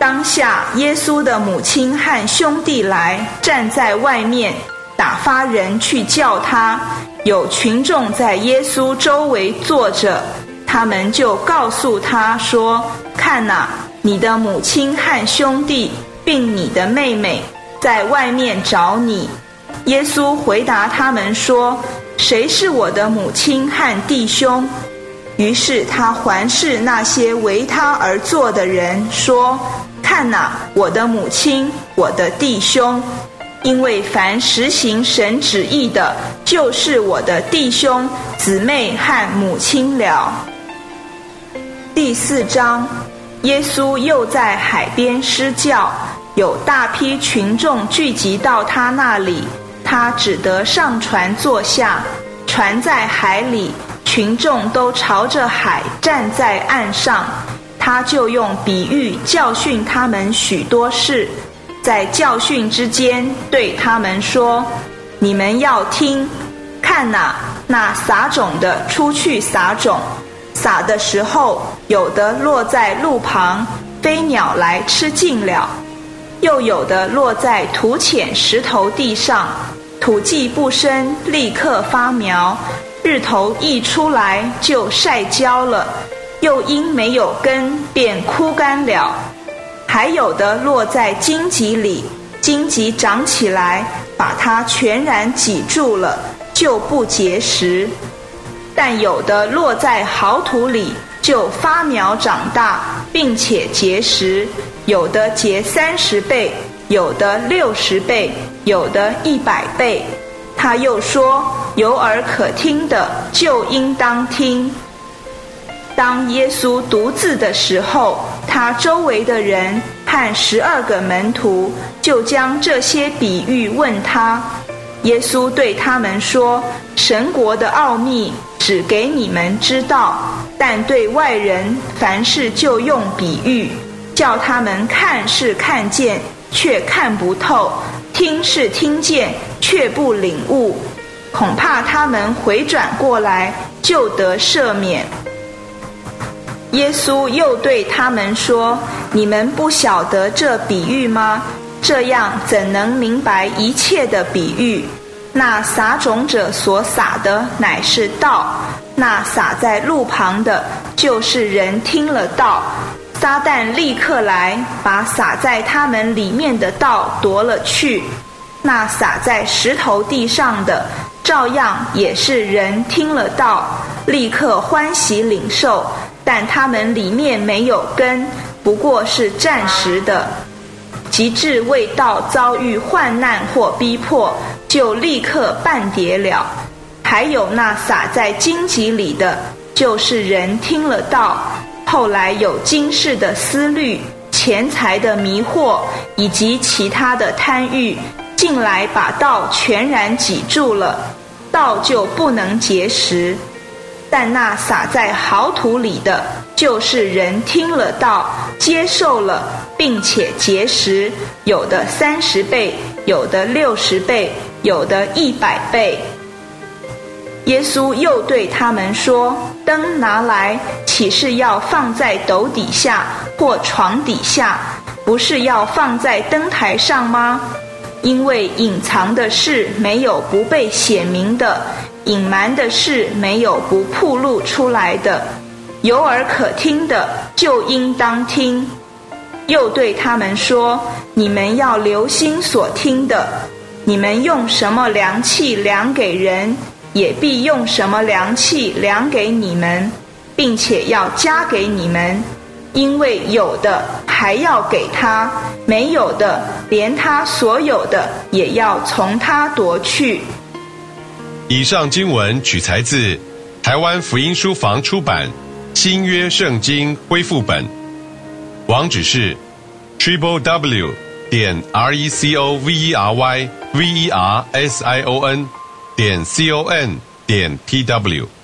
当下，耶稣的母亲和兄弟来，站在外面，打发人去叫他。有群众在耶稣周围坐着，他们就告诉他说：“看哪，你的母亲和兄弟，并你的妹妹，在外面找你。”耶稣回答他们说：“谁是我的母亲和弟兄？”于是他环视那些为他而坐的人，说：“看哪，我的母亲，我的弟兄，因为凡实行神旨意的，就是我的弟兄、姊妹和母亲了。”第四章，耶稣又在海边施教，有大批群众聚集到他那里，他只得上船坐下，船在海里。群众都朝着海站在岸上，他就用比喻教训他们许多事，在教训之间对他们说：“你们要听，看哪，那撒种的出去撒种，撒的时候，有的落在路旁，飞鸟来吃尽了；又有的落在土浅石头地上，土既不深，立刻发苗。”日头一出来就晒焦了，又因没有根便枯干了。还有的落在荆棘里，荆棘长起来把它全然挤住了，就不结实。但有的落在好土里，就发苗长大，并且结实。有的结三十倍，有的六十倍，有的一百倍。他又说：“有耳可听的，就应当听。”当耶稣独自的时候，他周围的人和十二个门徒就将这些比喻问他。耶稣对他们说：“神国的奥秘只给你们知道，但对外人，凡事就用比喻，叫他们看是看见，却看不透。”听是听见，却不领悟，恐怕他们回转过来就得赦免。耶稣又对他们说：“你们不晓得这比喻吗？这样怎能明白一切的比喻？那撒种者所撒的乃是道，那撒在路旁的，就是人听了道。”撒旦立刻来，把撒在他们里面的道夺了去。那撒在石头地上的，照样也是人听了道，立刻欢喜领受，但他们里面没有根，不过是暂时的。及至未道遭遇患难或逼迫，就立刻半跌了。还有那撒在荆棘里的，就是人听了道。后来有今世的思虑、钱财的迷惑以及其他的贪欲进来，把道全然挤住了，道就不能结实。但那撒在好土里的，就是人听了道，接受了，并且结实，有的三十倍，有的六十倍，有的一百倍。耶稣又对他们说：“灯拿来，岂是要放在斗底下或床底下，不是要放在灯台上吗？因为隐藏的事没有不被显明的，隐瞒的事没有不暴露出来的。有耳可听的，就应当听。”又对他们说：“你们要留心所听的，你们用什么量器量给人？”也必用什么量器量给你们，并且要加给你们，因为有的还要给他，没有的连他所有的也要从他夺去。以上经文取材自台湾福音书房出版《新约圣经恢复本》，网址是 triple w 点 r e c o v e r y v e r s i o n。点 c o n 点 t w。